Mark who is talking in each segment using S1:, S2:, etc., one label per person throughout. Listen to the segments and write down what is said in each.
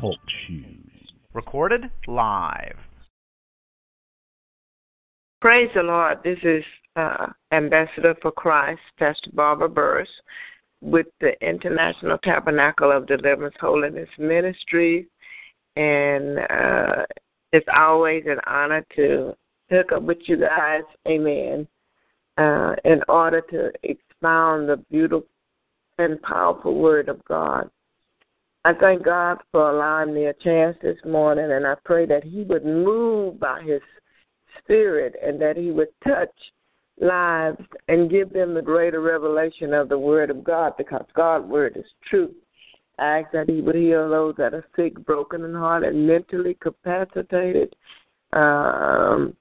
S1: Talk. Recorded live.
S2: Praise the Lord. This is uh, Ambassador for Christ, Pastor Barbara Burris with the International Tabernacle of Deliverance Holiness Ministries. And uh, it's always an honor to hook up with you guys, amen, uh, in order to expound the beautiful and powerful Word of God. I thank God for allowing me a chance this morning, and I pray that He would move by His Spirit and that He would touch lives and give them the greater revelation of the Word of God because God's Word is true. I ask that He would heal those that are sick, broken in heart, and mentally capacitated. Um,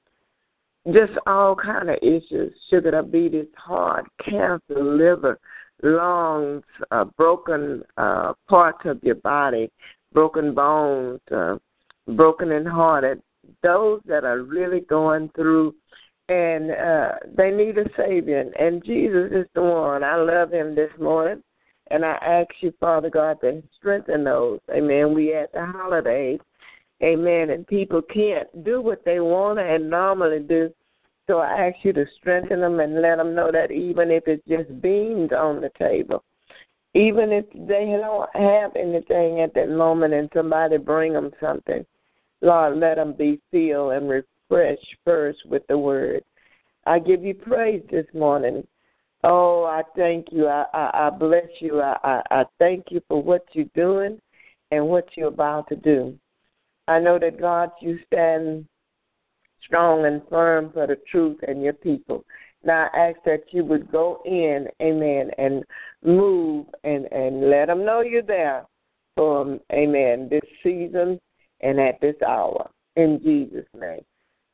S2: just all kind of issues: sugar diabetes, heart, cancer, liver, lungs, uh, broken uh, parts of your body, broken bones, uh, broken and hearted. Those that are really going through and uh, they need a Savior. And Jesus is the one. I love Him this morning. And I ask you, Father God, to strengthen those. Amen. We at the holidays. Amen. And people can't do what they want to and normally do. So I ask you to strengthen them and let them know that even if it's just beans on the table, even if they don't have anything at that moment and somebody bring them something, Lord, let them be filled and refreshed first with the word. I give you praise this morning. Oh, I thank you. I, I, I bless you. I, I, I thank you for what you're doing and what you're about to do. I know that God, you stand strong and firm for the truth and your people. Now I ask that you would go in, amen, and move and, and let them know you're there for, amen, this season and at this hour. In Jesus' name.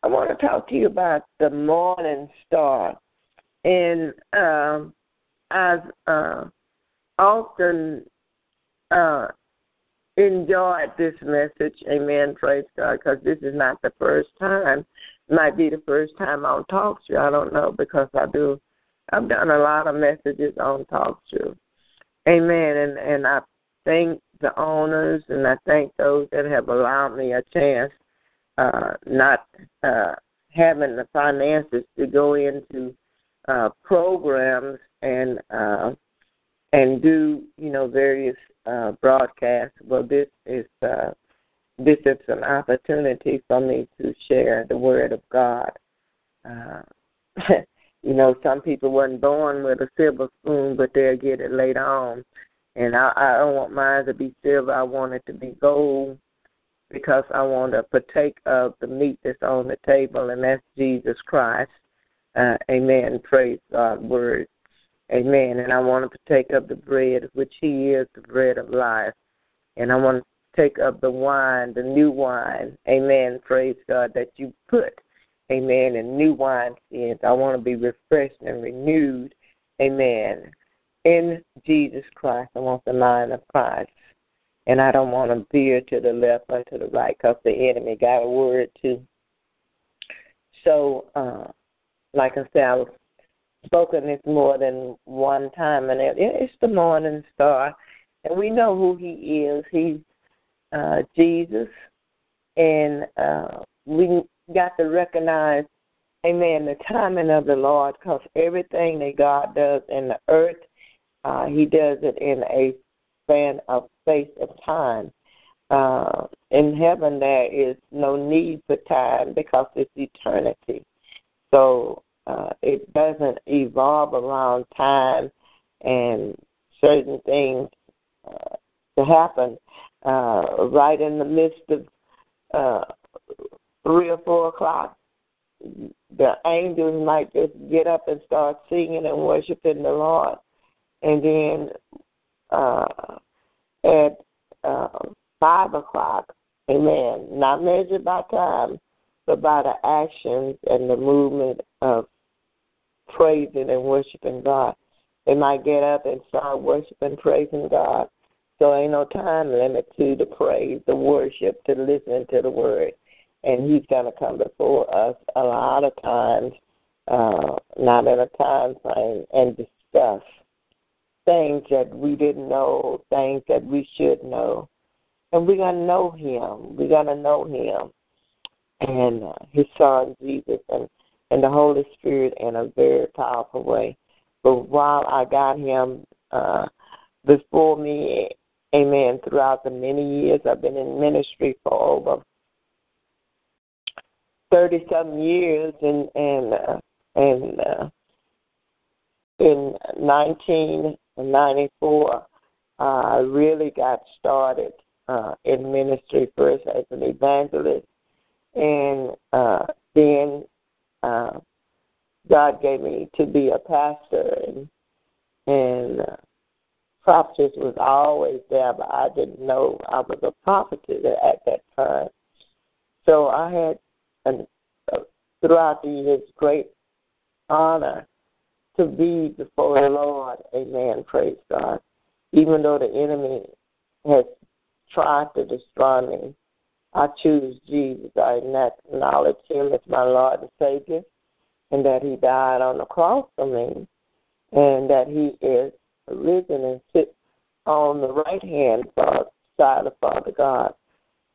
S2: I want to talk to you about the morning star. And um, I've uh, often uh, enjoyed this message. Amen. Praise God. Because this is not the first time. Might be the first time on Talk Show. I don't know because I do. I've done a lot of messages on Talk Show. Amen. And and I thank the owners and I thank those that have allowed me a chance uh, not uh, having the finances to go into uh, programs and uh, and do you know various uh, broadcasts. Well, this is uh, this is an opportunity for me to share the word of God. Uh, you know, some people weren't born with a silver spoon, but they'll get it later on. And I, I don't want mine to be silver. I want it to be gold because I want to partake of the meat that's on the table, and that's Jesus Christ. Uh, amen. Praise God's word. Amen. And I want to partake of the bread, which He is the bread of life. And I want to take of the wine, the new wine. Amen. Praise God that you put. Amen. In new wine skins. I want to be refreshed and renewed. Amen. In Jesus Christ. I want the mind of Christ and I don't want to veer to the left or to the right because the enemy got a word too. So, uh, like I said, I've spoken this more than one time, and it's the morning star, and we know who he is. He's uh, Jesus, and uh, we got to recognize, Amen, the timing of the Lord, because everything that God does in the earth, uh, He does it in a span of space of time. Uh, in heaven, there is no need for time because it's eternity. So uh, it doesn't evolve around time and certain things uh, to happen uh, right in the midst of uh, three or four o'clock. The angels might just get up and start singing and worshiping the Lord, and then uh, at uh, five o'clock. Amen. Not measured by time, but by the actions and the movement of praising and worshiping God. They might get up and start worshiping, praising God. So ain't no time limit to the praise, the worship, to listening to the word. And he's gonna come before us a lot of times, uh, not in a time frame, and discuss things that we didn't know, things that we should know. And we're gonna know him. We're gonna know him and uh, his son Jesus and and the Holy Spirit in a very powerful way. But while I got him uh, before me, amen, throughout the many years I've been in ministry for over thirty some years, and and uh, and uh, in nineteen ninety four, I really got started uh, in ministry first as an evangelist, and uh, then uh, God gave me to be a pastor, and and uh, prophetess was always there, but I didn't know I was a prophetess at that time. So I had, an, uh, throughout the years, great honor to be before the Lord. Amen. Praise God. Even though the enemy has tried to destroy me, I choose Jesus. I acknowledge Him as my Lord and Savior, and that He died on the cross for me, and that He is risen and sit on the right hand side of Father God.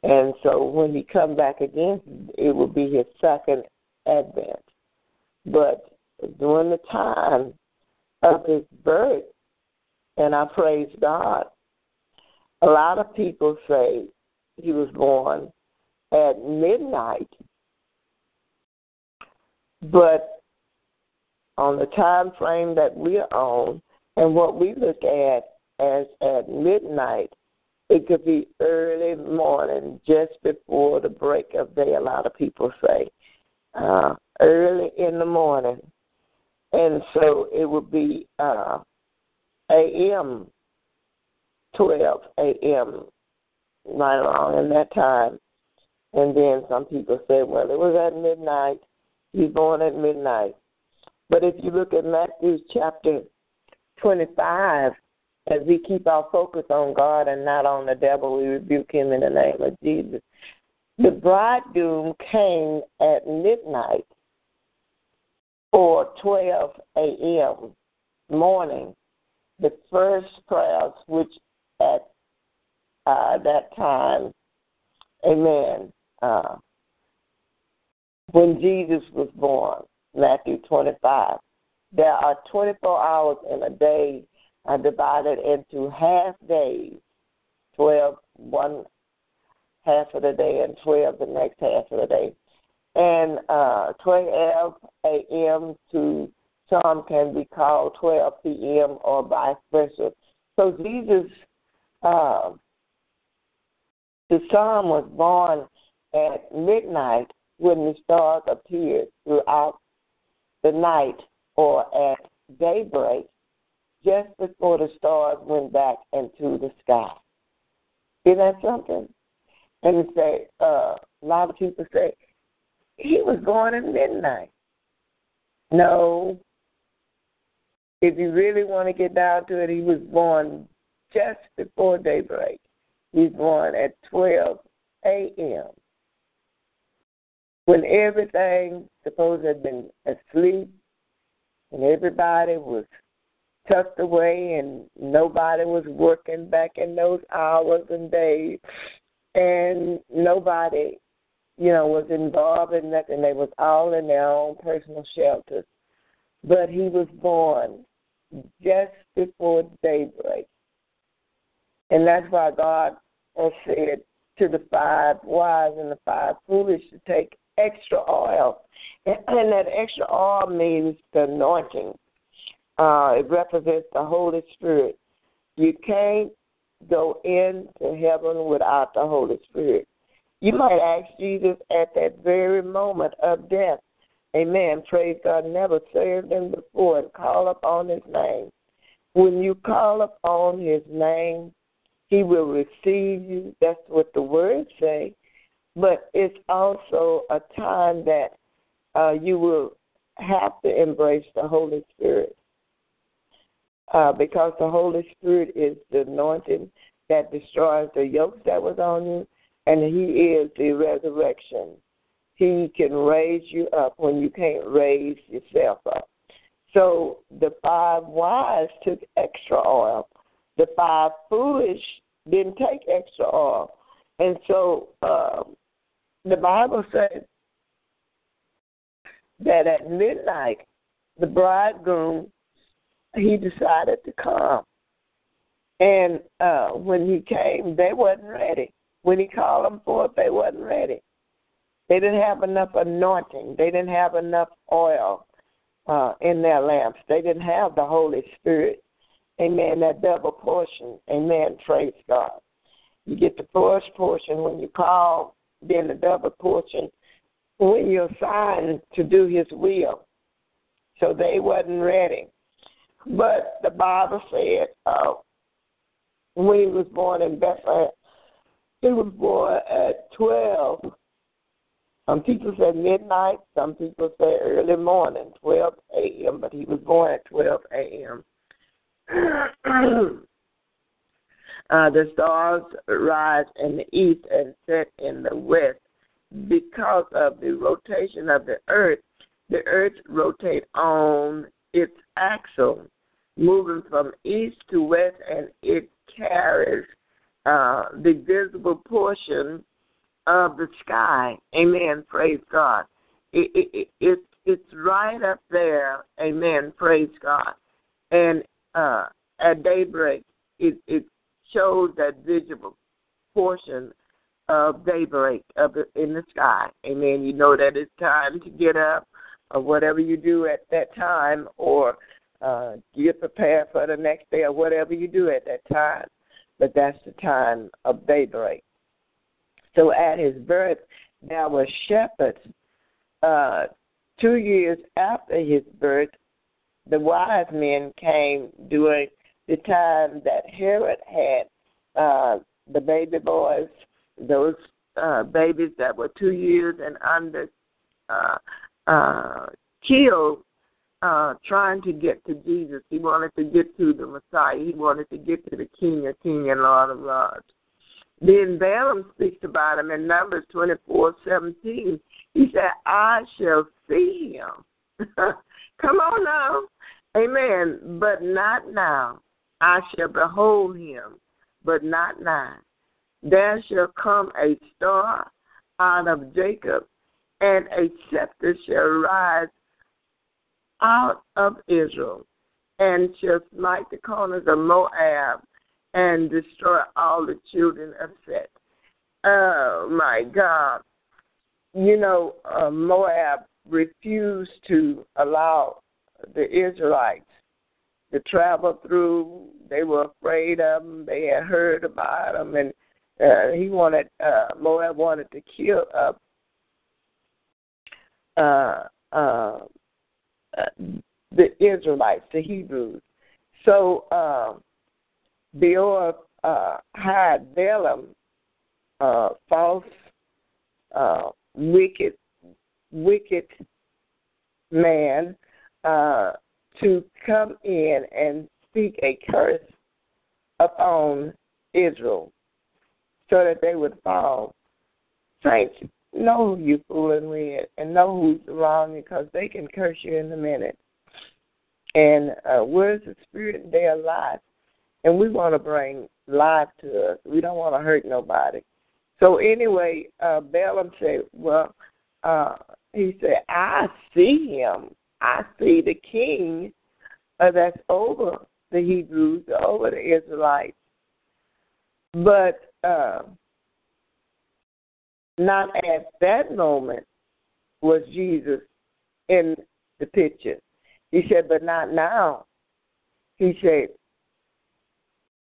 S2: And so when He come back again, it will be His second advent. But during the time of His birth, and I praise God, a lot of people say he was born at midnight. But on the time frame that we're on and what we look at as at midnight, it could be early morning, just before the break of day, a lot of people say. Uh, early in the morning. And so it would be uh, a.m., 12 a.m right along in that time. And then some people say, well, it was at midnight. He's born at midnight. But if you look at Matthew chapter 25, as we keep our focus on God and not on the devil, we rebuke him in the name of Jesus. The bridegroom came at midnight or 12 a.m. morning. The first prayers, which at uh, that time, amen, uh, when Jesus was born, Matthew 25. There are 24 hours in a day are divided into half days, 12 one half of the day and 12 the next half of the day. And uh, 12 a.m. to some can be called 12 p.m. or vice versa. So Jesus uh, the Son was born at midnight when the stars appeared throughout the night or at daybreak, just before the stars went back into the sky. Isn't that something? And say, uh, a lot of people say, he was born at midnight. No. If you really want to get down to it, he was born just before daybreak. He's born at 12 a.m. When everything supposed had been asleep and everybody was tucked away and nobody was working back in those hours and days and nobody, you know, was involved in nothing. They was all in their own personal shelters. But he was born just before daybreak. And that's why God and said to the five wise and the five foolish to take extra oil. And, that extra oil means the anointing. Uh, it represents the Holy Spirit. You can't go into heaven without the Holy Spirit. You might ask Jesus at that very moment of death. Amen. Praise God. Never served him before and call upon his name. When you call upon his name, he will receive you. That's what the words say. But it's also a time that uh, you will have to embrace the Holy Spirit. Uh, because the Holy Spirit is the anointing that destroys the yokes that was on you, and He is the resurrection. He can raise you up when you can't raise yourself up. So the five wise took extra oil. The five foolish didn't take extra oil. And so um, the Bible says that at midnight, the bridegroom he decided to come. And uh, when he came, they wasn't ready. When he called them forth, they wasn't ready. They didn't have enough anointing. They didn't have enough oil uh, in their lamps. They didn't have the Holy Spirit. Amen. That double portion. Amen. Praise God. You get the first portion when you call, then the double portion when you're assigned to do His will. So they wasn't ready. But the Bible said uh, when he was born in Bethlehem, he was born at 12. Some people say midnight, some people say early morning, 12 a.m., but he was born at 12 a.m. uh, the stars rise in the east and set in the west because of the rotation of the earth. The earth rotates on its axle moving from east to west, and it carries uh, the visible portion of the sky. Amen. Praise God. It, it, it, it's right up there. Amen. Praise God. And uh, at daybreak, it, it shows that visible portion of daybreak up in the sky. Amen. You know that it's time to get up or whatever you do at that time or uh, get prepared for the next day or whatever you do at that time. But that's the time of daybreak. So at his birth, there were shepherds. Uh, two years after his birth, the wise men came during the time that Herod had uh, the baby boys, those uh, babies that were two years and under, uh, uh, killed uh, trying to get to Jesus. He wanted to get to the Messiah. He wanted to get to the King of Kings and Lord of Lords. Then Balaam speaks about him in Numbers twenty four seventeen. He said, I shall see him. Come on now. Amen. But not now. I shall behold him, but not now. There shall come a star out of Jacob, and a scepter shall rise out of Israel and shall smite the corners of Moab and destroy all the children of Seth. Oh my God. You know, uh, Moab refused to allow the Israelites to travel through. They were afraid of them. They had heard about them, and uh, he wanted uh, Moab wanted to kill uh, uh, uh, the Israelites, the Hebrews. So uh, Beor uh, hired Balaam, uh, false, uh, wicked, wicked man, uh, to come in and speak a curse upon Israel so that they would fall. Saints, know who you're fooling with and know who's wrong because they can curse you in a minute. And uh, words of spirit, they are life. And we want to bring life to us. We don't want to hurt nobody. So anyway, uh, Balaam said, well, uh, he said, I see him. I see the king uh, that's over the Hebrews, over the Israelites. But uh, not at that moment was Jesus in the picture. He said, but not now. He said,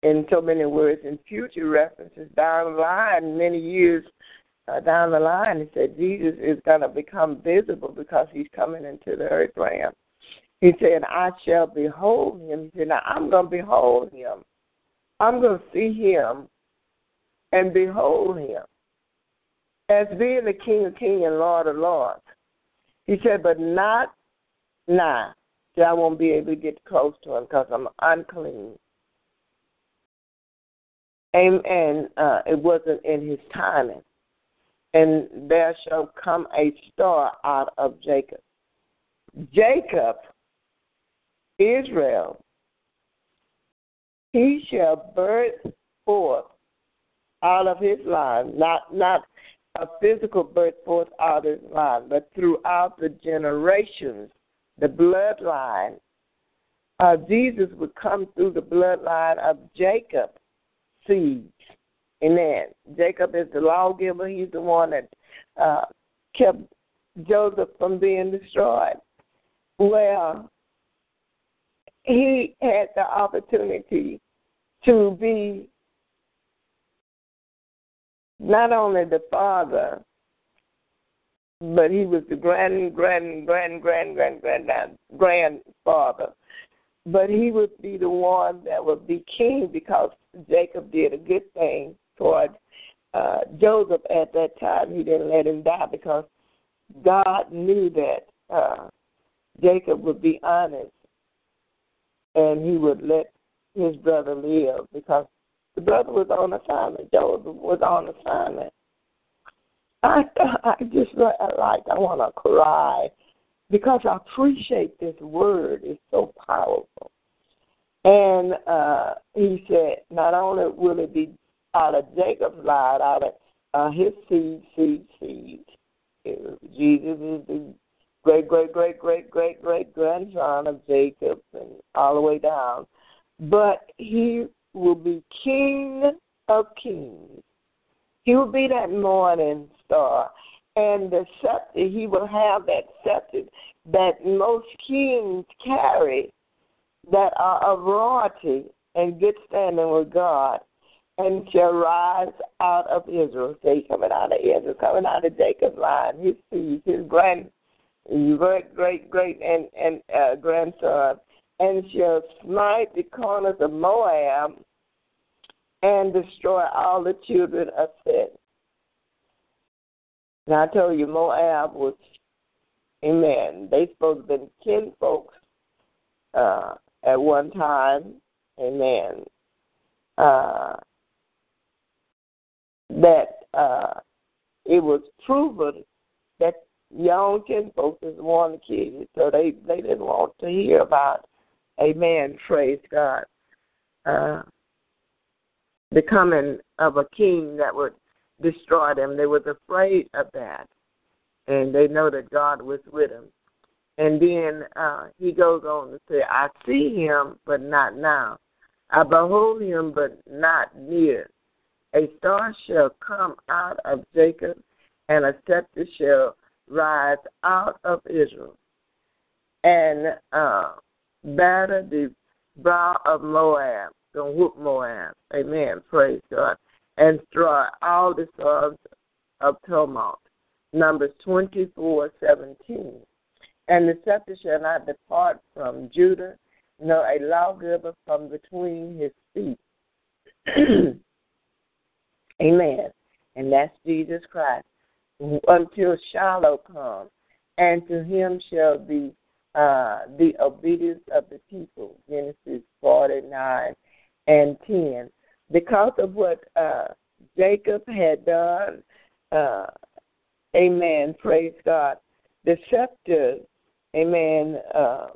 S2: in so many words, in future references down the line, many years uh, down the line, he said Jesus is going to become visible because he's coming into the earth realm. He said, I shall behold him. He said, Now I'm going to behold him. I'm going to see him and behold him as being the King of Kings and Lord of Lords. He said, But not now. I won't be able to get close to him because I'm unclean. And uh, it wasn't in his timing. And there shall come a star out of Jacob. Jacob Israel, he shall birth forth out of his line, not not a physical birth forth out of his line, but throughout the generations, the bloodline. Uh, Jesus would come through the bloodline of Jacob seeds. Amen. Jacob is the lawgiver. He's the one that uh, kept Joseph from being destroyed. Well, he had the opportunity to be not only the father, but he was the grand, grand, grand, grand, grand, grand, grandfather. But he would be the one that would be king because Jacob did a good thing toward uh, Joseph at that time. He didn't let him die because God knew that uh, Jacob would be honest and he would let his brother live because the brother was on assignment. Joseph was on assignment. I I just like I want to cry because I appreciate this word. It's so powerful. And uh, he said, not only will it be out of Jacob's line, out of uh, his seed, seed, seed. Jesus is the great, great, great, great, great, great grandson of Jacob and all the way down. But he will be king of kings. He will be that morning star. And the scepter, he will have that scepter that most kings carry that are of royalty and good standing with God and shall rise out of Israel. Say, coming out of Israel, coming out of Jacob's line, his seed, his grand great great great and and uh, grandson, and shall smite the corners of Moab and destroy all the children of Seth. Now I told you Moab was, amen. They supposed to been kin folks uh, at one time, amen. Uh, that uh, it was proven that young kinfolks is one of the kids, so they they didn't want to hear about Amen, praise God. Uh the coming of a king that would destroy them. They was afraid of that. And they know that God was with them. And then uh, he goes on to say, I see him, but not now. I behold him, but not near. A star shall come out of Jacob, and a scepter shall rise out of Israel and uh, batter the brow of Moab, gonna whoop Moab. Amen. Praise God. And destroy all the sons of tumult. Numbers twenty four seventeen. And the scepter shall not depart from Judah, nor a lawgiver from between his feet. Amen. And that's Jesus Christ until Shiloh comes, and to him shall be uh, the obedience of the people. Genesis 49 and 10. Because of what uh, Jacob had done, uh, amen, praise God, the scepter, amen, uh,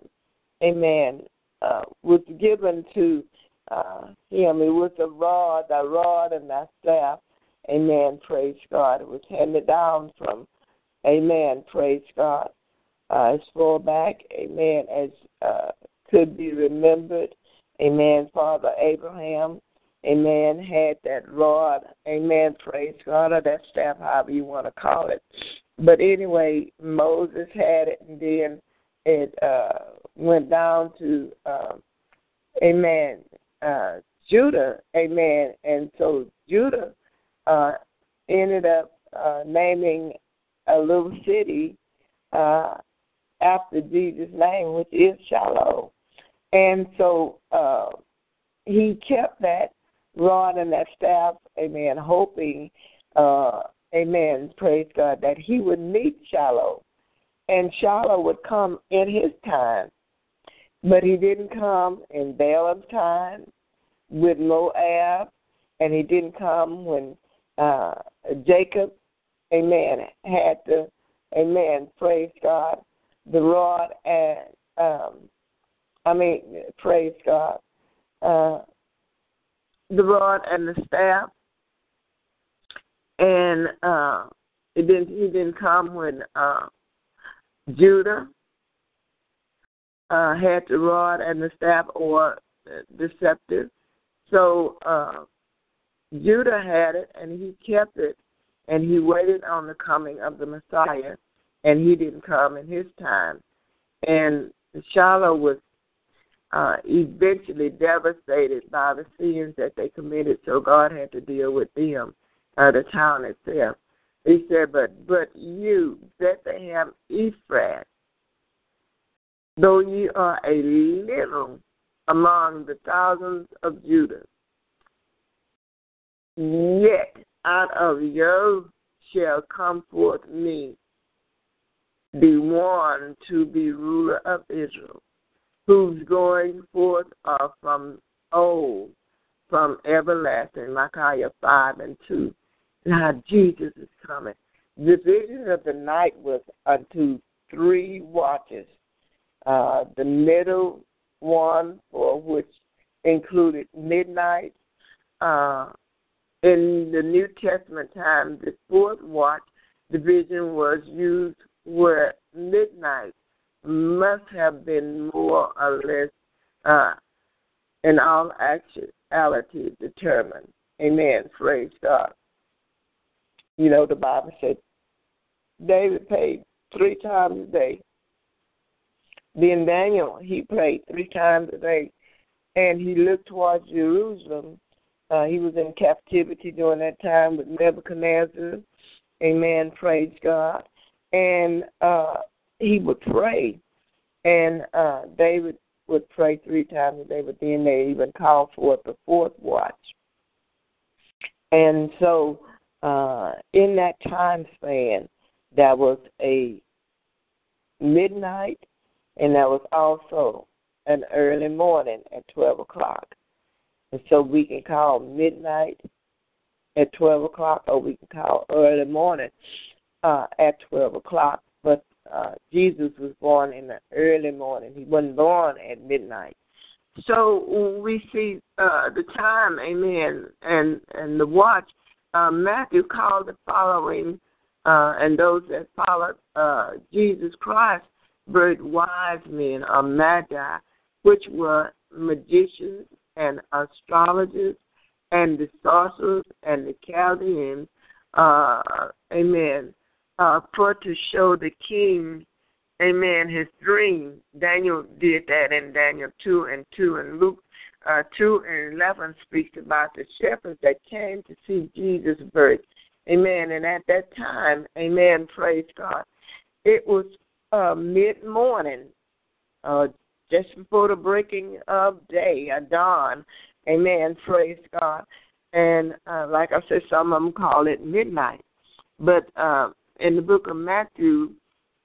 S2: amen, uh, was given to uh, him. It was a rod, a rod and a staff Amen. Praise God. It was handed down from, Amen. Praise God. Uh, as far back, Amen, as uh, could be remembered. Amen. Father Abraham, Amen, had that rod. Amen. Praise God, or that staff, however you want to call it. But anyway, Moses had it, and then it uh, went down to, uh, Amen, uh, Judah. Amen. And so Judah uh, ended up uh, naming a little city, uh, after Jesus' name, which is Shiloh. And so uh, he kept that rod and that staff, amen, hoping, uh, amen, praise God, that he would meet Shiloh. And Shiloh would come in his time. But he didn't come in Balaam's time with Moab, and he didn't come when uh, Jacob, amen, had the, amen, praise God, the rod and, um, I mean, praise God, uh, the rod and the staff. And uh, it didn't, he didn't come when uh, Judah uh, had the rod and the staff or deceptive. So uh, Judah had it and he kept it and he waited on the coming of the Messiah and he didn't come in his time. And Shiloh was uh, eventually devastated by the sins that they committed, so God had to deal with them, uh, the town itself. He said, "But but you, Bethlehem Ephraim, though ye are a little among the thousands of Judah, yet out of you shall come forth me, the one to be ruler of Israel, whose going forth are from old, from everlasting. Micaiah 5 and 2. Now Jesus is coming. The vision of the night was unto three watches. Uh, the middle one, for which included midnight. Uh, in the New Testament time, the fourth watch, division was used where midnight must have been more or less uh, in all actuality determined. Amen. Praise God. You know, the Bible said David prayed three times a day. Then Daniel, he prayed three times a day. And he looked towards Jerusalem. Uh, he was in captivity during that time with Nebuchadnezzar. Amen. Praise God. And uh, he would pray. And uh, David would pray three times a day, but then they even called for the fourth watch. And so uh, in that time span, there was a midnight, and that was also an early morning at 12 o'clock. And so we can call midnight at 12 o'clock, or we can call early morning uh, at 12 o'clock. But uh, Jesus was born in the early morning. He wasn't born at midnight. So we see uh, the time, amen, and and the watch uh, Matthew called the following uh, and those that followed uh, Jesus Christ very wise men or magi, which were magicians and astrologers and the sorcerers and the Chaldeans, uh, amen, uh, for to show the king, amen, his dream. Daniel did that in Daniel 2 and 2, and Luke uh, 2 and 11 speaks about the shepherds that came to see Jesus' birth. Amen. And at that time, amen, praise God, it was uh, mid morning, uh, just before the breaking of day, a dawn. Amen, praise God. And uh, like I said, some of them call it midnight. But uh, in the book of Matthew,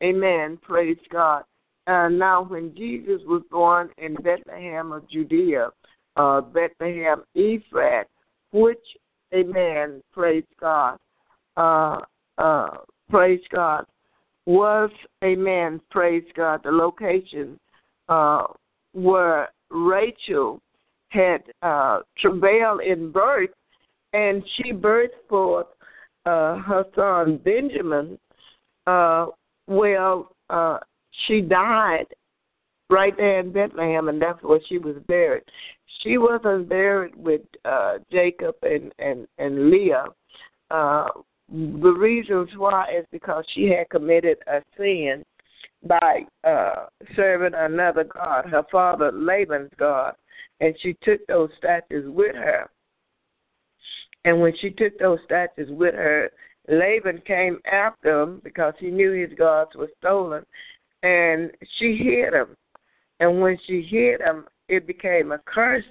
S2: amen, praise God. Uh, now, when Jesus was born in Bethlehem of Judea, uh, Bethlehem Ephraim, which, amen, praise God, uh, uh, praise God, was, a man, praise God, the location uh, where Rachel had uh, travailed in birth, and she birthed forth uh, her son Benjamin. Uh, well, uh, she died right there in Bethlehem, and that's where she was buried. She wasn't buried with uh, Jacob and and and Leah. Uh, the reasons why is because she had committed a sin by uh, serving another god, her father Laban's god, and she took those statues with her. And when she took those statues with her, Laban came after them because he knew his gods were stolen, and she hid him. And when she hid him, it became a curse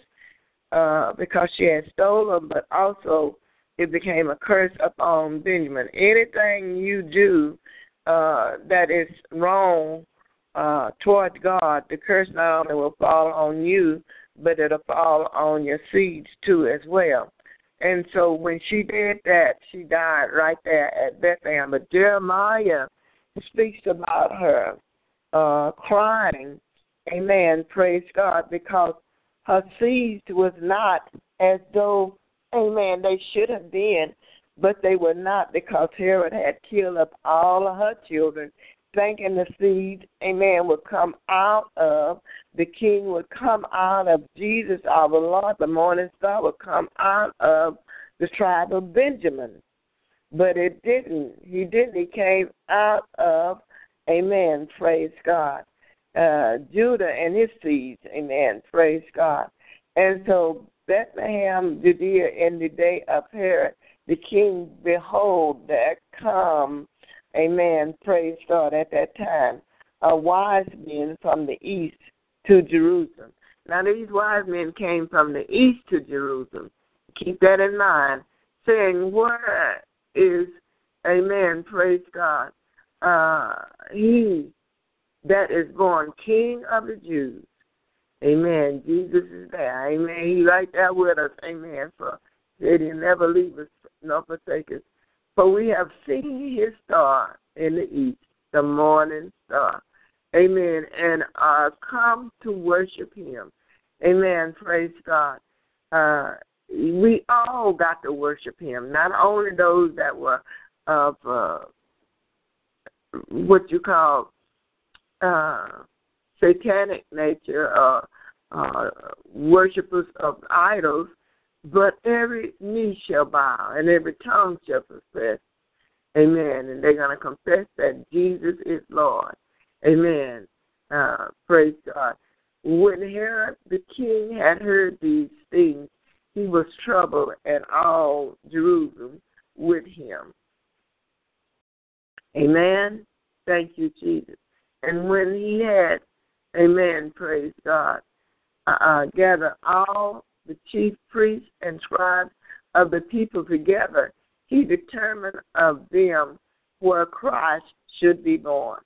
S2: uh, because she had stolen, but also it became a curse upon Benjamin. Anything you do uh, that is wrong uh, toward God, the curse not only will fall on you, but it'll fall on your seeds too as well. And so when she did that, she died right there at Bethlehem. But Jeremiah speaks about her uh, crying, amen, praise God, because her seed was not as though, amen, they should have been, but they were not because Herod had killed up all of her children, thinking the seed, amen, would come out of, the king would come out of Jesus, our Lord, the morning star would come out of the tribe of Benjamin. But it didn't. He didn't. He came out of, amen, praise God, uh, Judah and his seeds, amen, praise God. And so Bethlehem, Judea, in the day of Herod, the king, behold, there come, a man, praise God, at that time, a wise men from the east to Jerusalem. Now, these wise men came from the east to Jerusalem. Keep that in mind, saying, Where is, man? praise God, uh, he that is born King of the Jews. Amen. Jesus is there. Amen. He right there with us. Amen. For that he never leave us nor forsake us. For we have seen his star in the east, the morning star. Amen. And are come to worship him. Amen. Praise God. Uh, we all got to worship him, not only those that were of uh, what you call uh, satanic nature or uh, worshippers of idols, but every knee shall bow and every tongue shall confess. Amen. And they're going to confess that Jesus is Lord. Amen. Uh, praise God. When Herod the king had heard these things, he was troubled, and all Jerusalem with him. Amen. Thank you, Jesus. And when he had, amen, praise God, uh, gather all the chief priests and scribes of the people together, he determined of them where Christ should be born.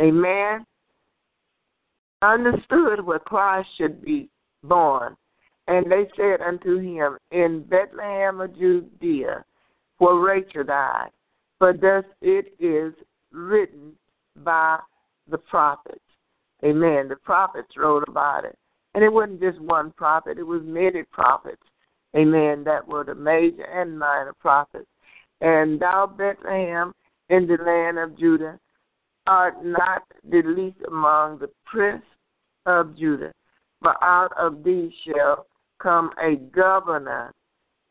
S2: Amen. Understood where Christ should be born. And they said unto him, In Bethlehem of Judea, where Rachel died, for thus it is written by the prophets. Amen. The prophets wrote about it. And it wasn't just one prophet, it was many prophets. Amen. That were the major and minor prophets. And thou, Bethlehem, in the land of Judah, art not the least among the prince of Judah, but out of thee shall come a governor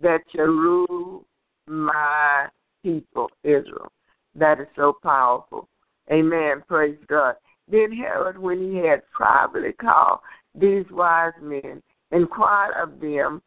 S2: that shall rule my people, Israel. That is so powerful. Amen. Praise God. Then Herod, when he had privately called these wise men, inquired of them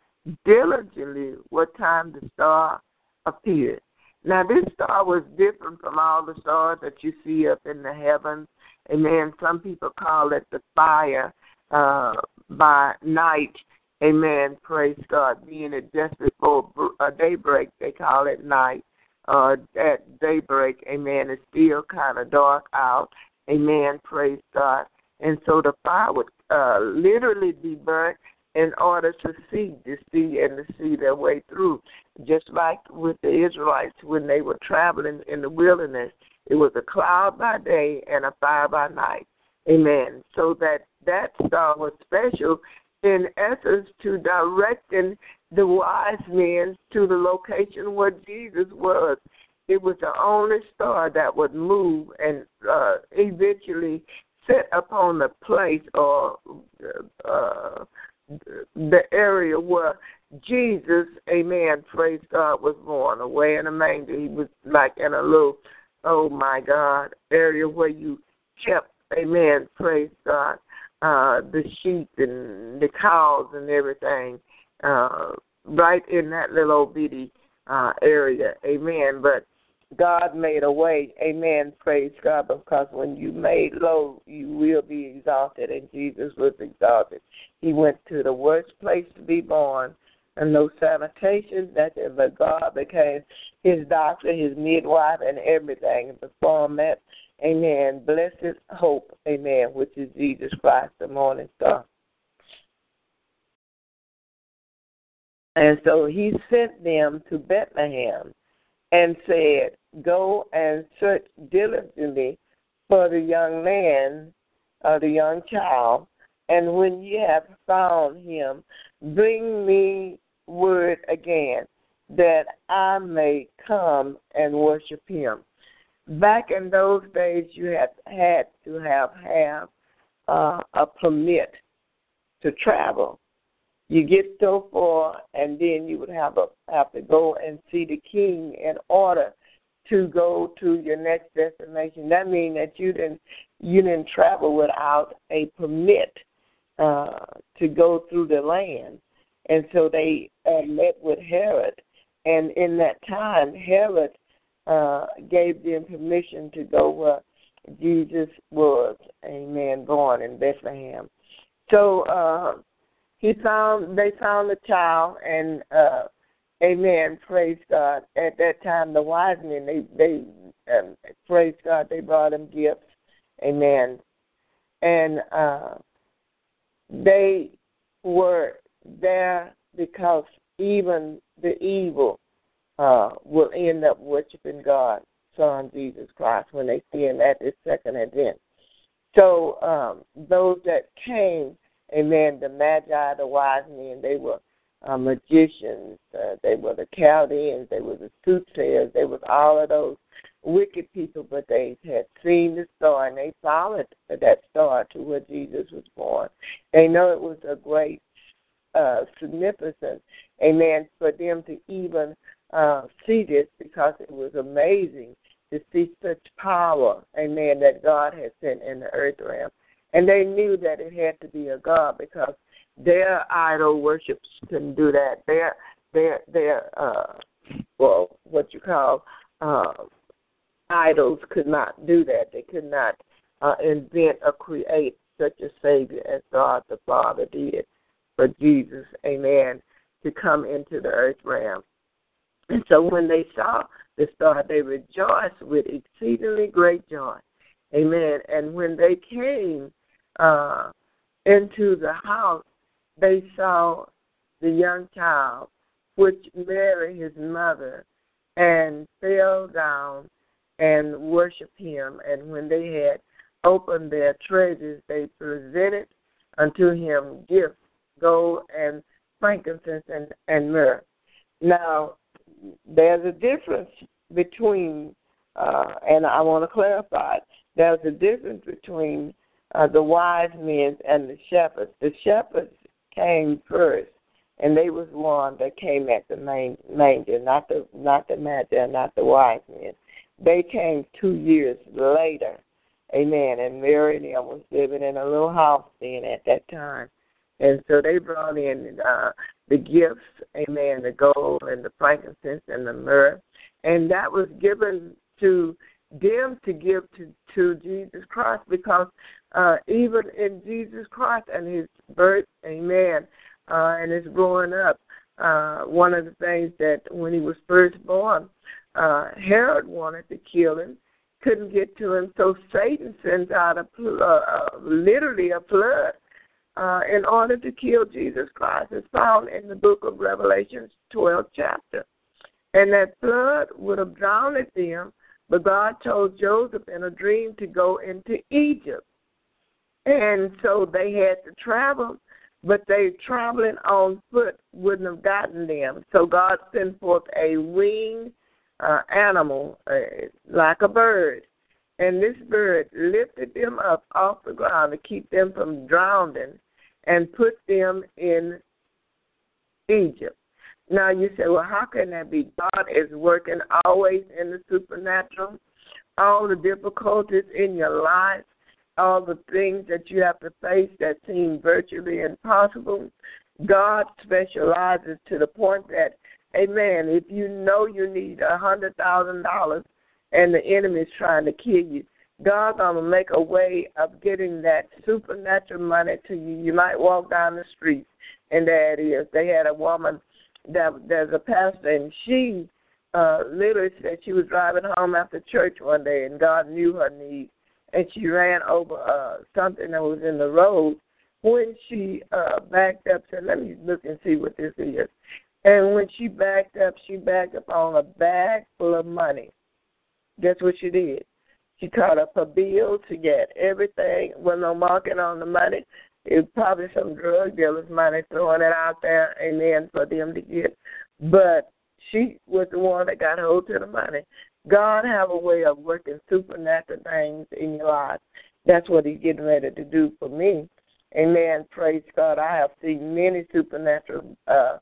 S2: diligently what time the star appeared. Now, this star was different from all the stars that you see up in the heavens. Amen. Some people call it the fire uh, by night. Amen. Praise God. Being it just before uh, daybreak, they call it night uh, at daybreak, amen, it's still kind of dark out, amen, praise God. And so the fire would uh, literally be burnt in order to see, to see and to see their way through. Just like with the Israelites when they were traveling in the wilderness, it was a cloud by day and a fire by night. Amen. So that that star was special in essence to directing the wise men to the location where Jesus was. It was the only star that would move and uh, eventually sit upon the place or uh, the area where Jesus, amen, praise God, was born away in a manger. He was like in a little, oh my God, area where you kept, amen, praise God, uh, the sheep and the cows and everything uh, right in that little bitty uh, area. Amen. But God made a way. Amen. Praise God. Because when you made low, you will be exalted. And Jesus was exalted. He went to the worst place to be born. And no sanitation, nothing but God became his doctor, his midwife, and everything. And performed that. Amen. Blessed hope. Amen. Which is Jesus Christ, the morning star. And so he sent them to Bethlehem and said, Go and search diligently for the young man, uh, the young child, and when ye have found him, bring me word again, that I may come and worship him. Back in those days, you had had to have have uh, a permit to travel you get so far, and then you would have a have to go and see the king in order to go to your next destination. That means that you didn't you didn't travel without a permit uh, to go through the land, and so they uh, met with Herod, and in that time Herod uh, gave them permission to go where Jesus was, Amen, born in Bethlehem. So. He found they found the child and uh amen praise god. At that time the wise men they they um, praise god they brought him gifts amen. And uh they were there because even the evil uh will end up worshiping god son jesus christ when they see him at this second event so um those that came Amen. The Magi, the wise men, they were uh, magicians. Uh, they were the Chaldeans. They were the soothsayers. They was all of those wicked people, but they had seen the star and they followed that star to where Jesus was born. They know it was a great uh, significance, amen, for them to even uh, see this because it was amazing to see such power, amen, that God had sent in the earth realm. And they knew that it had to be a God because their idol worships couldn't do that. Their their their uh well what you call uh idols could not do that. They could not uh invent or create such a savior as God the Father did for Jesus, amen, to come into the earth realm. And so when they saw the star, they rejoiced with exceedingly great joy. Amen. And when they came uh, into the house, they saw the young child, which Mary, his mother, and fell down and worshiped him. And when they had opened their treasures, they presented unto him gifts, gold and frankincense and, and myrrh. Now, there's a difference between, uh, and I want to clarify, there's a difference between uh, the wise men and the shepherds. The shepherds came first, and they was one that came at the main manger, not the not the magi, not the wise men. They came two years later. Amen. And Mary and them was living in a little house then at that time. And so they brought in uh, the gifts, amen, the gold and the frankincense and the myrrh. And that was given to them to give to, to Jesus Christ because uh, even in Jesus Christ and his birth, amen, uh, and his growing up, uh, one of the things that when he was first born, uh, Herod wanted to kill him, couldn't get to him, so Satan sends out a uh, uh, literally a flood uh, in order to kill Jesus Christ. It's found in the book of Revelation, 12 chapter. And that flood would have drowned them, but God told Joseph in a dream to go into Egypt. And so they had to travel, but they traveling on foot wouldn't have gotten them. So God sent forth a winged uh, animal, uh, like a bird. And this bird lifted them up off the ground to keep them from drowning and put them in Egypt. Now you say, well, how can that be? God is working always in the supernatural. All the difficulties in your life, all the things that you have to face that seem virtually impossible. God specializes to the point that, amen, if you know you need a hundred thousand dollars, and the enemy is trying to kill you. God's gonna make a way of getting that supernatural money to you. You might walk down the street, and there it is. They had a woman that there's a pastor, and she uh literally said she was driving home after church one day, and God knew her need, and she ran over uh something that was in the road. When she uh backed up, said, "Let me look and see what this is." And when she backed up, she backed up on a bag full of money. Guess what she did? She caught up a bill to get everything. With no marking on the money. It was probably some drug dealer's money throwing it out there, amen, for them to get. But she was the one that got hold to the money. God have a way of working supernatural things in your life. That's what He's getting ready to do for me. Amen. Praise God. I have seen many supernatural uh,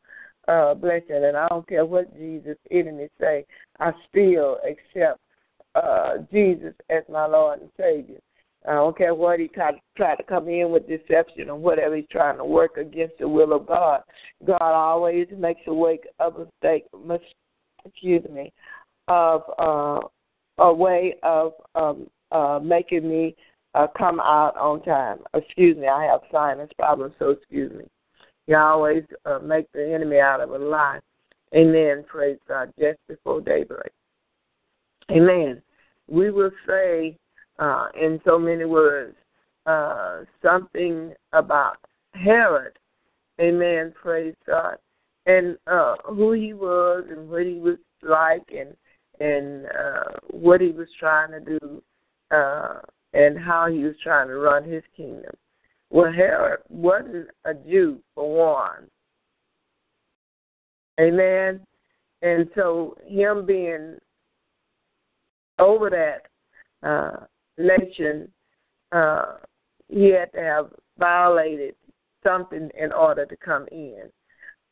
S2: uh, blessing, and I don't care what Jesus' enemies say. I still accept uh, Jesus as my Lord and Savior. I don't care what he tried, tried to come in with deception or whatever he's trying to work against the will of God. God always makes a way of mistake, mis- excuse me, of uh, a way of um, uh, making me uh, come out on time. Excuse me, I have sinus problems, so excuse me. You always uh, make the enemy out of a lie. Amen. Praise God. Just before daybreak. Amen. We will say uh, in so many words uh, something about Herod. Amen. Praise God. And uh, who he was and what he was like and and uh, what he was trying to do uh, and how he was trying to run his kingdom. Well, Herod wasn't a Jew, for one. Amen. And so, him being over that uh, nation, uh, he had to have violated something in order to come in.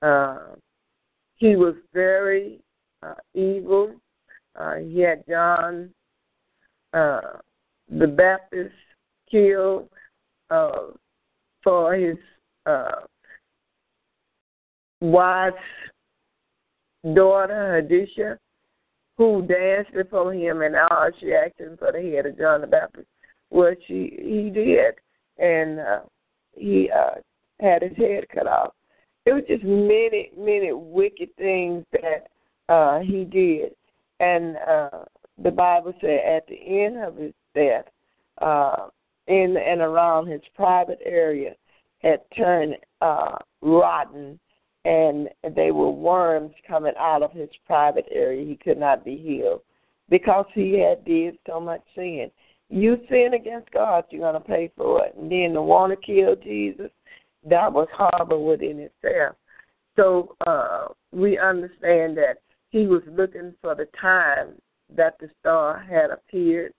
S2: Uh, he was very uh, evil. Uh, he had John uh, the Baptist killed. Uh, for his uh, wife's daughter, Hadisha, who danced before him, and all she him for the head of John the Baptist. Well, she he did, and uh, he uh, had his head cut off. It was just many, many wicked things that uh, he did, and uh, the Bible said at the end of his death, uh, in and around his private area had turned uh, rotten, and they were worms coming out of his private area. He could not be healed because he had did so much sin. You sin against God, you're going to pay for it. And then to want to kill Jesus, that was horrible within itself. So uh, we understand that he was looking for the time that the star had appeared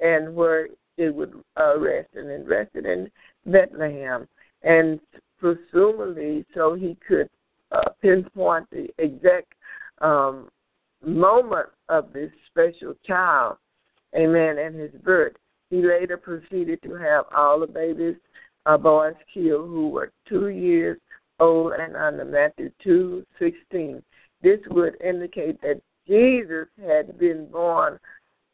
S2: and where it would uh, rest, and it rested in Bethlehem, and presumably so he could uh, pinpoint the exact um, moment of this special child, amen, and his birth. He later proceeded to have all the babies, uh, boys killed who were two years old and under Matthew two sixteen. This would indicate that Jesus had been born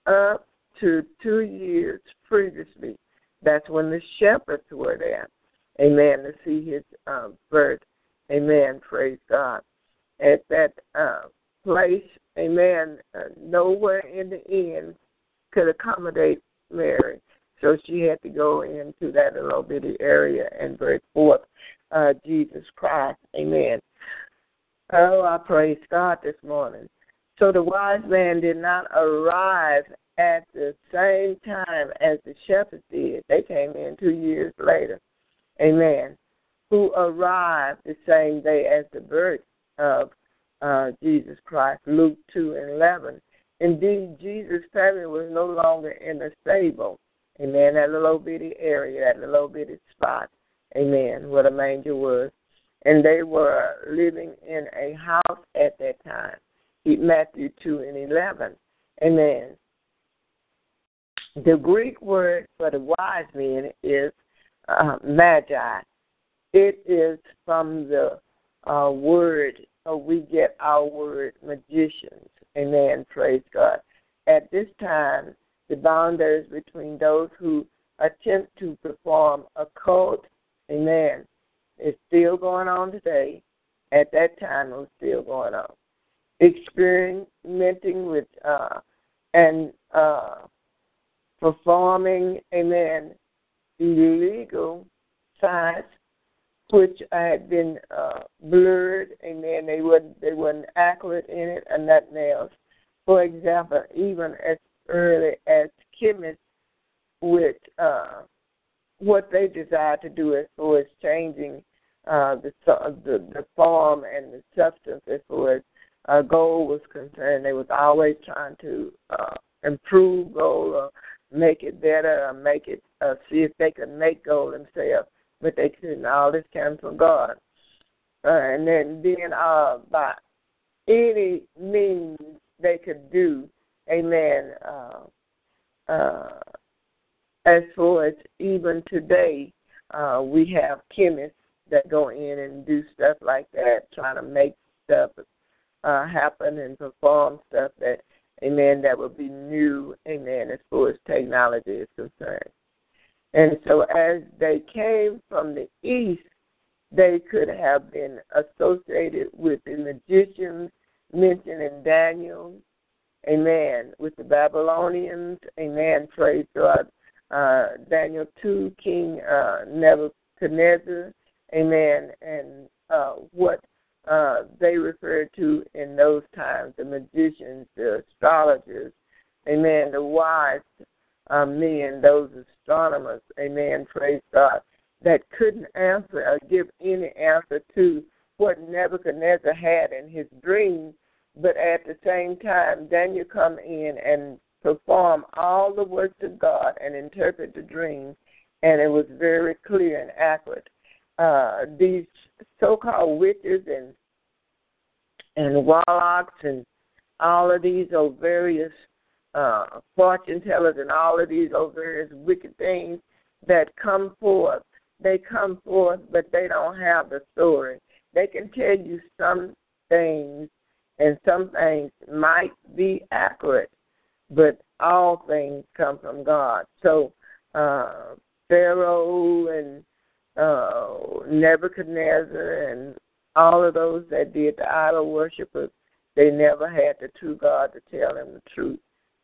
S2: up to two years previously. That's when the shepherds were there. Amen. To see his uh, birth. Amen. Praise God. At that uh, place, amen, uh, nowhere in the inn could accommodate Mary. So she had to go into that little bitty area and birth forth uh, Jesus Christ. Amen. Oh, I praise God this morning. So the wise man did not arrive at the same time as the shepherds did. They came in two years later. Amen. Who arrived the same day as the birth of uh, Jesus Christ. Luke 2 and 11. Indeed, Jesus' family was no longer in the stable. Amen. That little bitty area, that little bitty spot. Amen. Where the manger was. And they were living in a house at that time. Matthew 2 and 11. Amen. The Greek word for the wise men is uh, magi. It is from the uh, word, uh, we get our word magicians. Amen. Praise God. at this time, the boundaries between those who attempt to perform occult, amen, is still going on today. At that time, it was still going on. Experimenting with uh, and uh, performing, amen, illegal signs which I had been uh, blurred, amen. They wasn't they wasn't accurate in it or nothing else. For example, even as early as chemists with uh, what they desire to do as far as changing uh, the, the the form and the substance as far as uh, gold was concerned. They was always trying to uh, improve gold or make it better or make it uh, see if they could make gold themselves, but they couldn't. All this came from God. Uh, and then then uh, by any means they could do, amen. Uh, uh, as far as even today, uh, we have chemists that go in and do stuff like that, trying to make stuff uh, happen and perform stuff that, amen, that would be new, amen, as far as technology is concerned. And so as they came from the east, they could have been associated with the magicians mentioned in Daniel, amen, with the Babylonians, amen, praise God, uh, Daniel 2, King uh, Nebuchadnezzar, amen, and uh, what uh, they referred to in those times the magicians, the astrologers, amen, the wise uh, men, those astronomers, amen, praise God, that couldn't answer or give any answer to what Nebuchadnezzar had in his dream, but at the same time, Daniel come in and perform all the works of God and interpret the dream, and it was very clear and accurate. Uh, these so-called witches and and warlocks and all of these are various uh, fortune tellers and all of these are various wicked things that come forth. They come forth, but they don't have the story. They can tell you some things, and some things might be accurate, but all things come from God. So uh, Pharaoh and uh, Nebuchadnezzar and all of those that did the idol worshippers, they never had the true God to tell them the truth.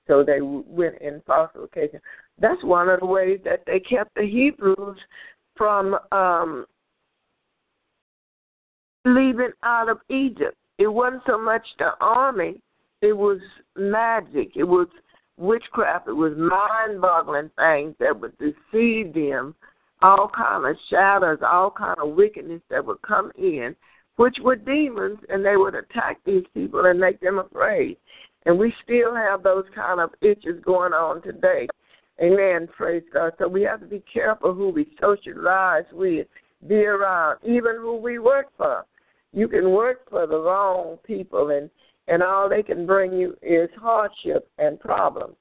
S2: So they went in falsification. That's one of the ways that they kept the Hebrews from um, leaving out of Egypt. It wasn't so much the army, it was magic, it was witchcraft, it was mind boggling things that would deceive them, all kind of shadows, all kind of wickedness that would come in, which were demons, and they would attack these people and make them afraid. And we still have those kind of issues going on today. Amen. Praise God. So we have to be careful who we socialize with, be around, even who we work for. You can work for the wrong people, and and all they can bring you is hardship and problems.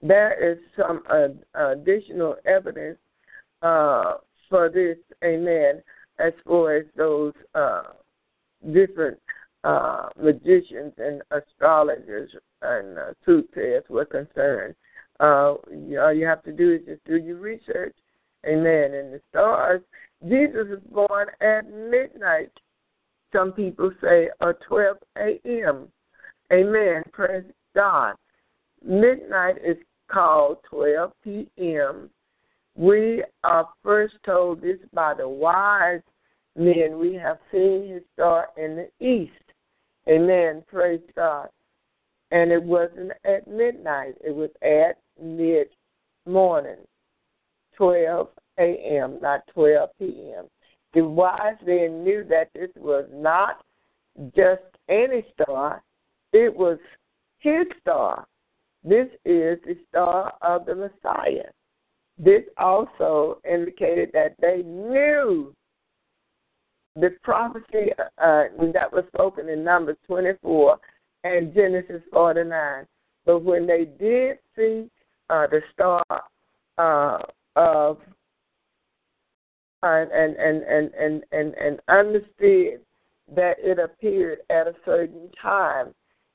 S2: There is some uh, additional evidence uh, for this, amen, as far as those uh, different uh, magicians and astrologers and uh, soothsayers were concerned. Uh, all you have to do is just do your research. Amen. And the stars, Jesus is born at midnight. Some people say or 12 a.m. Amen. Praise God. Midnight is called 12 p.m. We are first told this by the wise men. We have seen his star in the east. Amen. Praise God. And it wasn't at midnight, it was at mid morning, 12 a.m., not 12 p.m. The wise men knew that this was not just any star, it was his star. This is the star of the Messiah. This also indicated that they knew the prophecy uh, that was spoken in Numbers 24 and Genesis 49. But when they did see uh, the star uh, of and, and, and, and, and, and understood that it appeared at a certain time,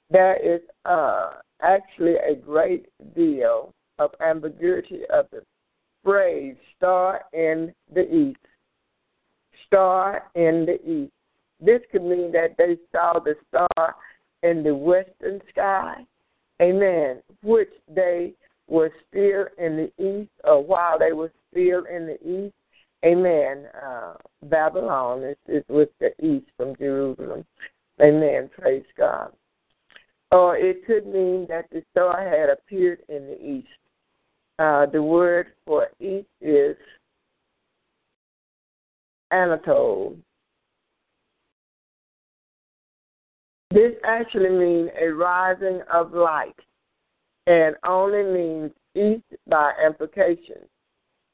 S2: there is uh, actually a great deal of ambiguity of the phrase star in the east. Star in the east. This could mean that they saw the star in the western sky. Amen. Which they were still in the east, or while they were still in the east. Amen. Uh, Babylon is, is with the east from Jerusalem. Amen. Praise God. Or it could mean that the star had appeared in the east. Uh, the word for east is Anatole. This actually means a rising of light and only means east by implication.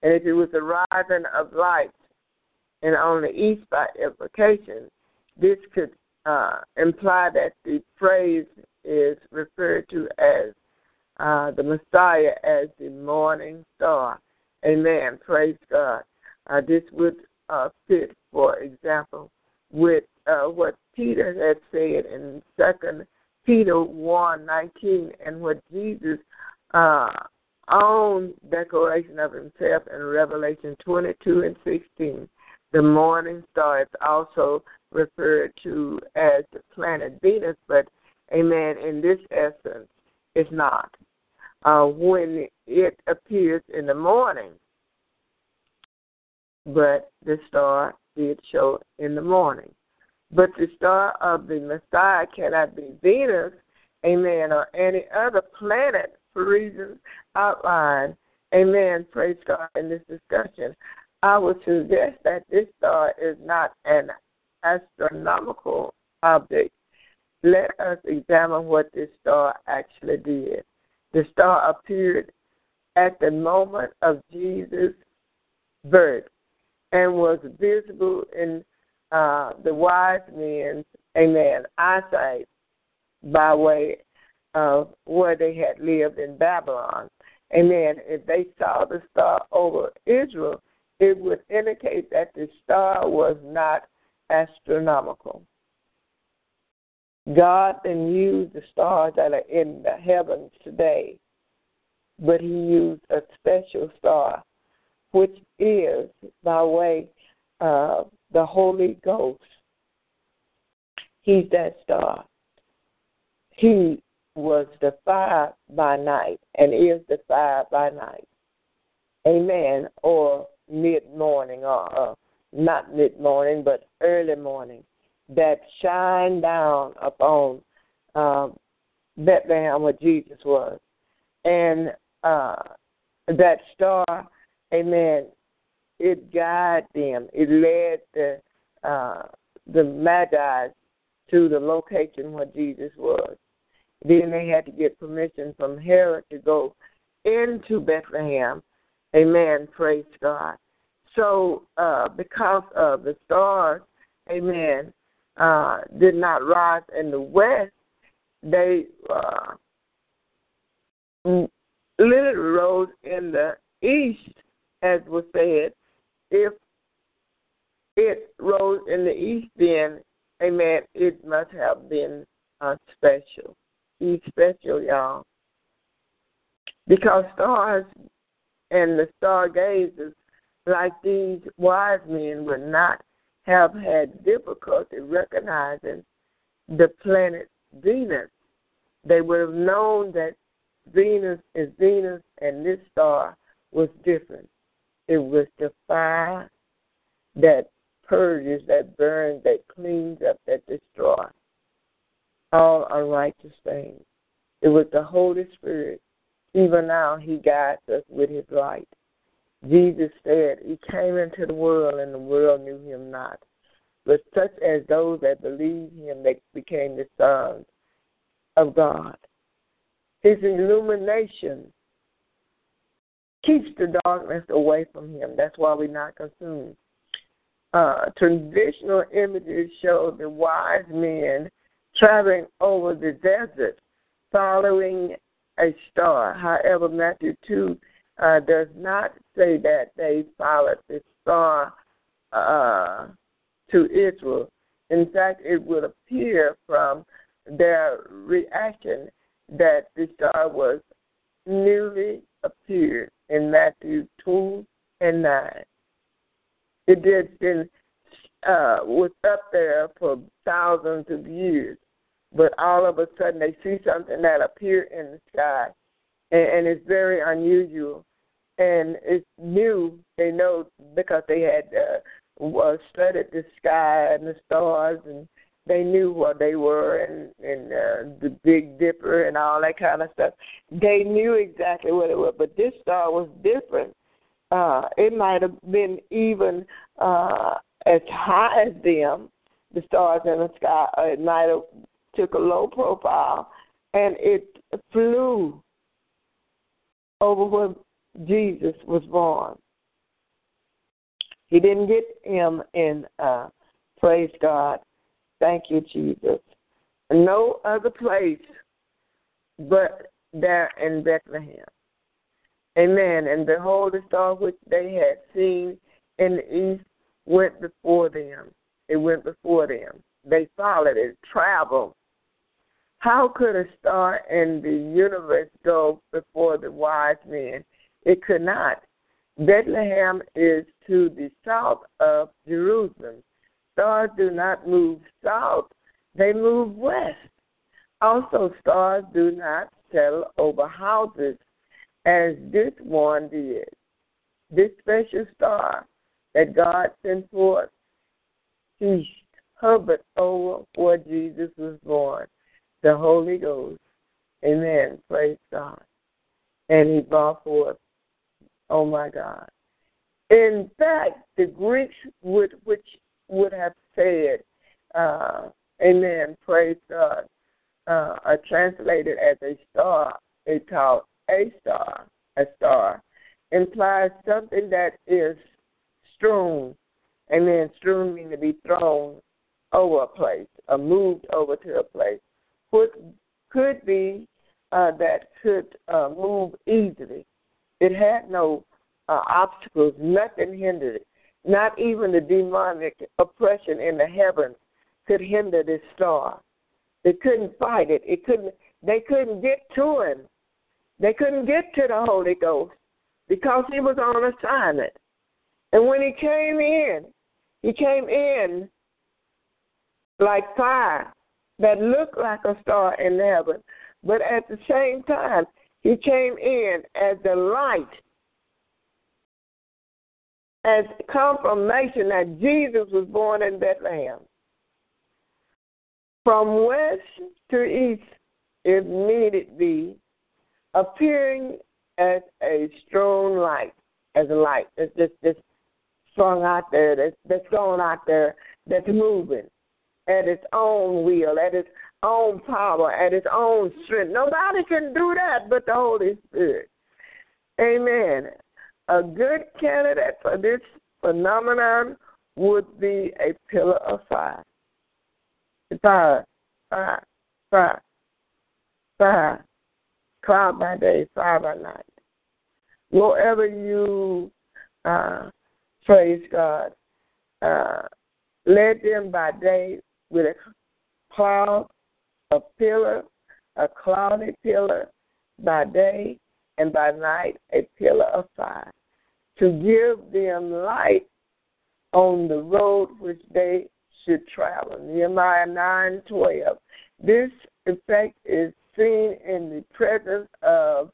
S2: And if it was a rising of light and only east by implication, this could uh, imply that the phrase is referred to as uh, the Messiah as the morning star. Amen. Praise God. Uh, this would uh, fit, for example, with uh, what Peter had said in Second Peter one nineteen, and what Jesus' uh, own declaration of Himself in Revelation twenty two and sixteen. The morning star is also referred to as the planet Venus, but Amen. In this essence, it's not. Uh, when it appears in the morning, but the star did show in the morning. But the star of the Messiah cannot be Venus, amen, or any other planet for reasons outlined, amen, praise God, in this discussion. I would suggest that this star is not an astronomical object. Let us examine what this star actually did. The star appeared at the moment of Jesus' birth and was visible in uh, the wise men's, amen, eyesight by way of where they had lived in Babylon. Amen. If they saw the star over Israel, it would indicate that the star was not astronomical. God then used the stars that are in the heavens today, but He used a special star, which is by way of the Holy Ghost. He's that star. He was the fire by night and is the fire by night. Amen. Or mid morning, or uh, not mid morning, but early morning that shine down upon um, Bethlehem where Jesus was. And uh, that star, amen, it guided them. It led the uh, the Magi to the location where Jesus was. Then they had to get permission from Herod to go into Bethlehem. Amen. Praise God. So, uh, because of the stars, amen, uh, did not rise in the west, they uh, literally rose in the east, as was said. If it rose in the east, then, amen, it must have been uh, special. Special, y'all. Because stars and the stargazers, like these wise men, were not have had difficulty recognizing the planet Venus. They would have known that Venus is Venus and this star was different. It was the fire that purges, that burns, that cleans up, that destroys all unrighteous things. It was the Holy Spirit. Even now, He guides us with His light. Jesus said he came into the world and the world knew him not. But such as those that believed him, they became the sons of God. His illumination keeps the darkness away from him. That's why we're not consumed. Uh, traditional images show the wise men traveling over the desert following a star. However, Matthew 2 uh, does not say that they followed the star uh, to Israel. In fact, it would appear from their reaction that the star was newly appeared in Matthew 2 and 9. It did been uh, was up there for thousands of years, but all of a sudden they see something that appeared in the sky, and, and it's very unusual, and it's new. They know because they had uh, studied the sky and the stars and they knew what they were and and uh, the Big Dipper and all that kind of stuff. They knew exactly what it was, but this star was different. Uh, it might have been even uh, as high as them, the stars in the sky. Uh, it might have took a low profile, and it flew over where Jesus was born. He didn't get him in uh, praise God Thank you, Jesus. No other place but there in Bethlehem. Amen. And behold, the star which they had seen in the east went before them. It went before them. They followed it, traveled. How could a star in the universe go before the wise men? It could not. Bethlehem is to the south of Jerusalem stars do not move south, they move west. Also, stars do not settle over houses as this one did. This special star that God sent forth, he hovered over where Jesus was born, the Holy Ghost. Amen. Praise God. And he brought forth, oh my God. In fact, the Greeks would, which would have said, uh, Amen, praise God, uh, are translated as a star, they call a star, a star, implies something that is strewn. Amen, strewn means to be thrown over a place or moved over to a place. What could be uh, that could uh, move easily. It had no uh, obstacles, nothing hindered it. Not even the demonic oppression in the heavens could hinder this star. They couldn't fight it. It couldn't. They couldn't get to him. They couldn't get to the Holy Ghost because he was on assignment. And when he came in, he came in like fire that looked like a star in heaven, but at the same time, he came in as the light as confirmation that Jesus was born in Bethlehem. From west to east, if needed be appearing as a strong light, as a light that's just, just strung out there, that's, that's going out there, that's moving at its own will, at its own power, at its own strength. Nobody can do that but the Holy Spirit. Amen a good candidate for this phenomenon would be a pillar of fire. Fire, fire, fire, fire. Cloud by day, fire by night. Wherever you uh, praise God, uh, led them by day with a cloud, a pillar, a cloudy pillar by day, and by night a pillar of fire to give them light on the road which they should travel. Nehemiah 9 12. This effect is seen in the presence of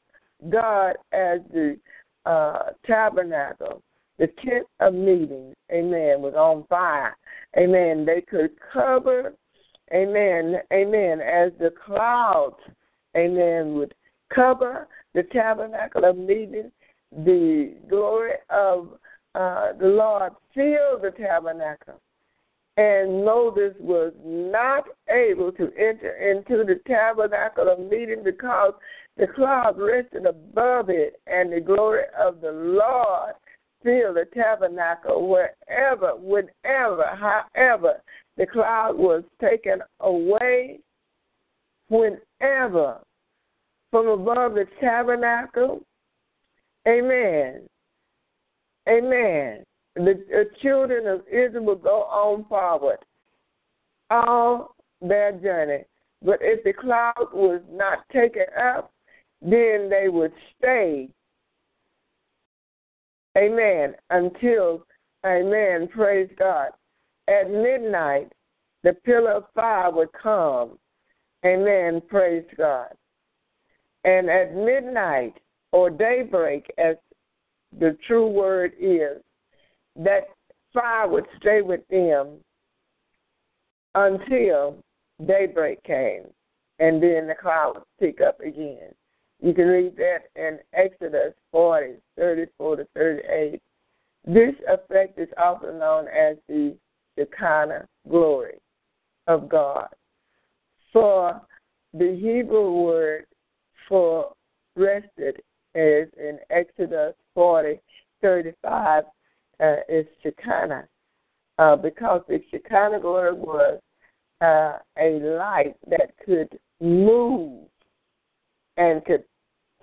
S2: God as the uh, tabernacle, the tent of meeting, amen, was on fire. Amen. They could cover, amen, amen, as the clouds, amen, would cover the tabernacle of meeting the glory of uh, the Lord filled the tabernacle. And Moses was not able to enter into the tabernacle of meeting because the cloud rested above it, and the glory of the Lord filled the tabernacle wherever, whenever, however, the cloud was taken away, whenever, from above the tabernacle, Amen. Amen. The, the children of Israel will go on forward all their journey. But if the cloud was not taken up, then they would stay. Amen. Until, amen, praise God. At midnight, the pillar of fire would come. Amen, praise God. And at midnight or daybreak, as the true word is, that fire would stay with them until daybreak came, and then the cloud would pick up again. You can read that in Exodus 40, 34 to 38. This effect is also known as the Shekinah glory of God. For the Hebrew word for rested is in Exodus 40, 35, uh, is Shekinah. Uh, because the Shekinah glory was uh, a light that could move and could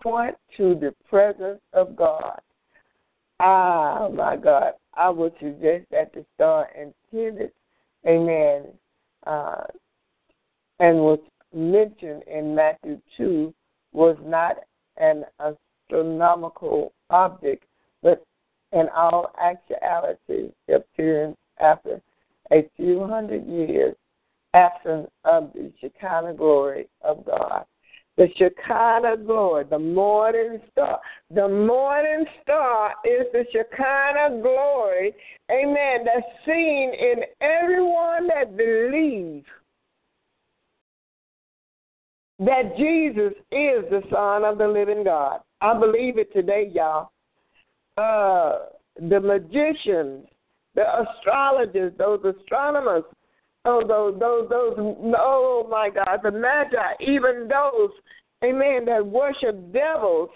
S2: point to the presence of God. Ah, my God. I would suggest that the star intended, amen, uh, and was mentioned in Matthew 2 was not an astronomical object, but in all actuality, the appearance after a few hundred years absence of the Shekinah glory of God. The Shekinah glory, the morning star. The morning star is the Shekinah glory, amen, that's seen in everyone that believes that Jesus is the Son of the living God. I believe it today, y'all. Uh, the magicians, the astrologers, those astronomers, oh, those, those, those, oh my God, the magi, even those, amen, that worship devils,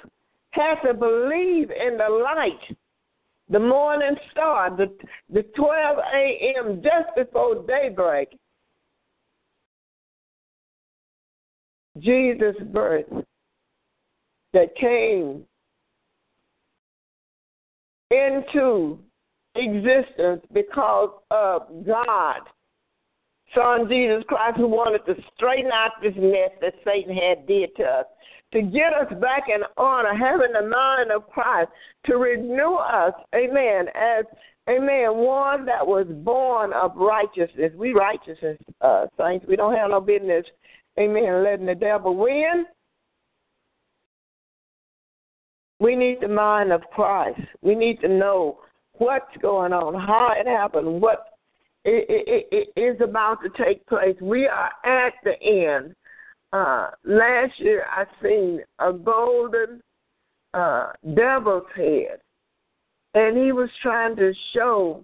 S2: have to believe in the light, the morning star, the, the 12 a.m., just before daybreak. Jesus' birth that came into existence because of God, Son Jesus Christ, who wanted to straighten out this mess that Satan had did to us, to get us back in order, having the mind of Christ, to renew us, amen, as Amen. One that was born of righteousness. We righteousness, uh, saints. We don't have no business Amen. Letting the devil win. We need the mind of Christ. We need to know what's going on, how it happened, what is about to take place. We are at the end. Uh, last year, I seen a golden uh, devil's head, and he was trying to show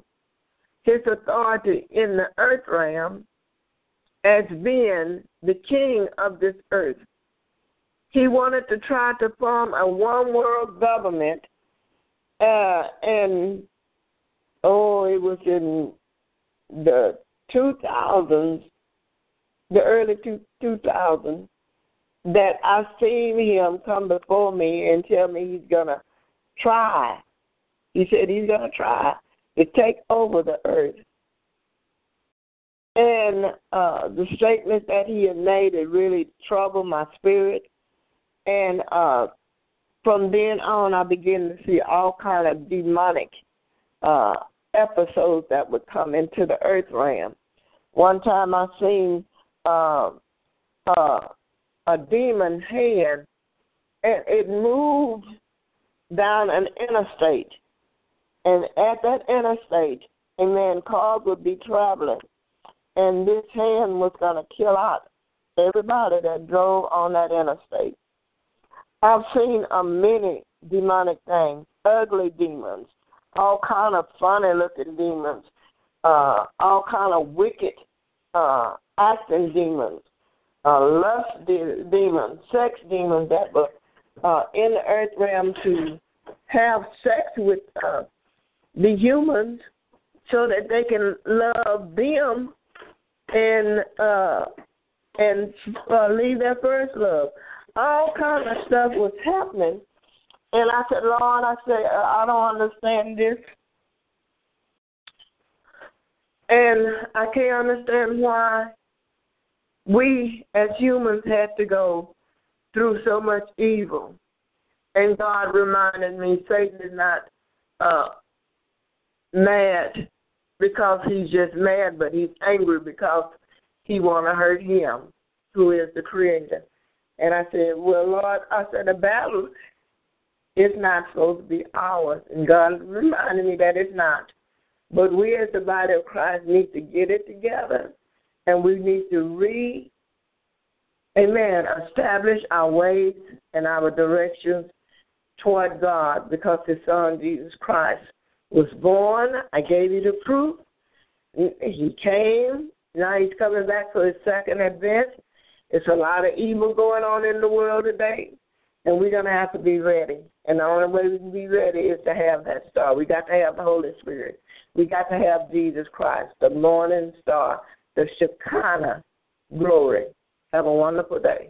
S2: his authority in the earth realm as being the king of this earth. He wanted to try to form a one world government, uh, and oh, it was in the 2000s, the early two, 2000s, that I seen him come before me and tell me he's gonna try. He said he's gonna try to take over the earth. And uh, the statement that he had made it really troubled my spirit. And uh, from then on, I began to see all kind of demonic uh, episodes that would come into the earth realm. One time I seen uh, uh, a demon hand, and it moved down an interstate. And at that interstate, a man cars would be traveling and this hand was going to kill out everybody that drove on that interstate. I've seen a many demonic things, ugly demons, all kind of funny looking demons, uh, all kind of wicked uh, acting demons, uh, lust de- demons, sex demons that were uh, in the earth realm to have sex with uh, the humans so that they can love them and uh, and uh, leave their first love. All kind of stuff was happening, and I said, Lord, I said, uh, I don't understand this, and I can't understand why we as humans had to go through so much evil. And God reminded me Satan is not uh, mad because he's just mad, but he's angry because he want to hurt him, who is the creator. And I said, Well, Lord, I said, the battle is not supposed to be ours. And God reminded me that it's not. But we as the body of Christ need to get it together and we need to re Amen. Establish our ways and our directions toward God because His Son Jesus Christ was born. I gave you the proof. He came. Now He's coming back for His second advent. It's a lot of evil going on in the world today, and we're going to have to be ready. And the only way we can be ready is to have that star. We got to have the Holy Spirit. We got to have Jesus Christ, the morning star, the Shekinah glory. Have a wonderful day.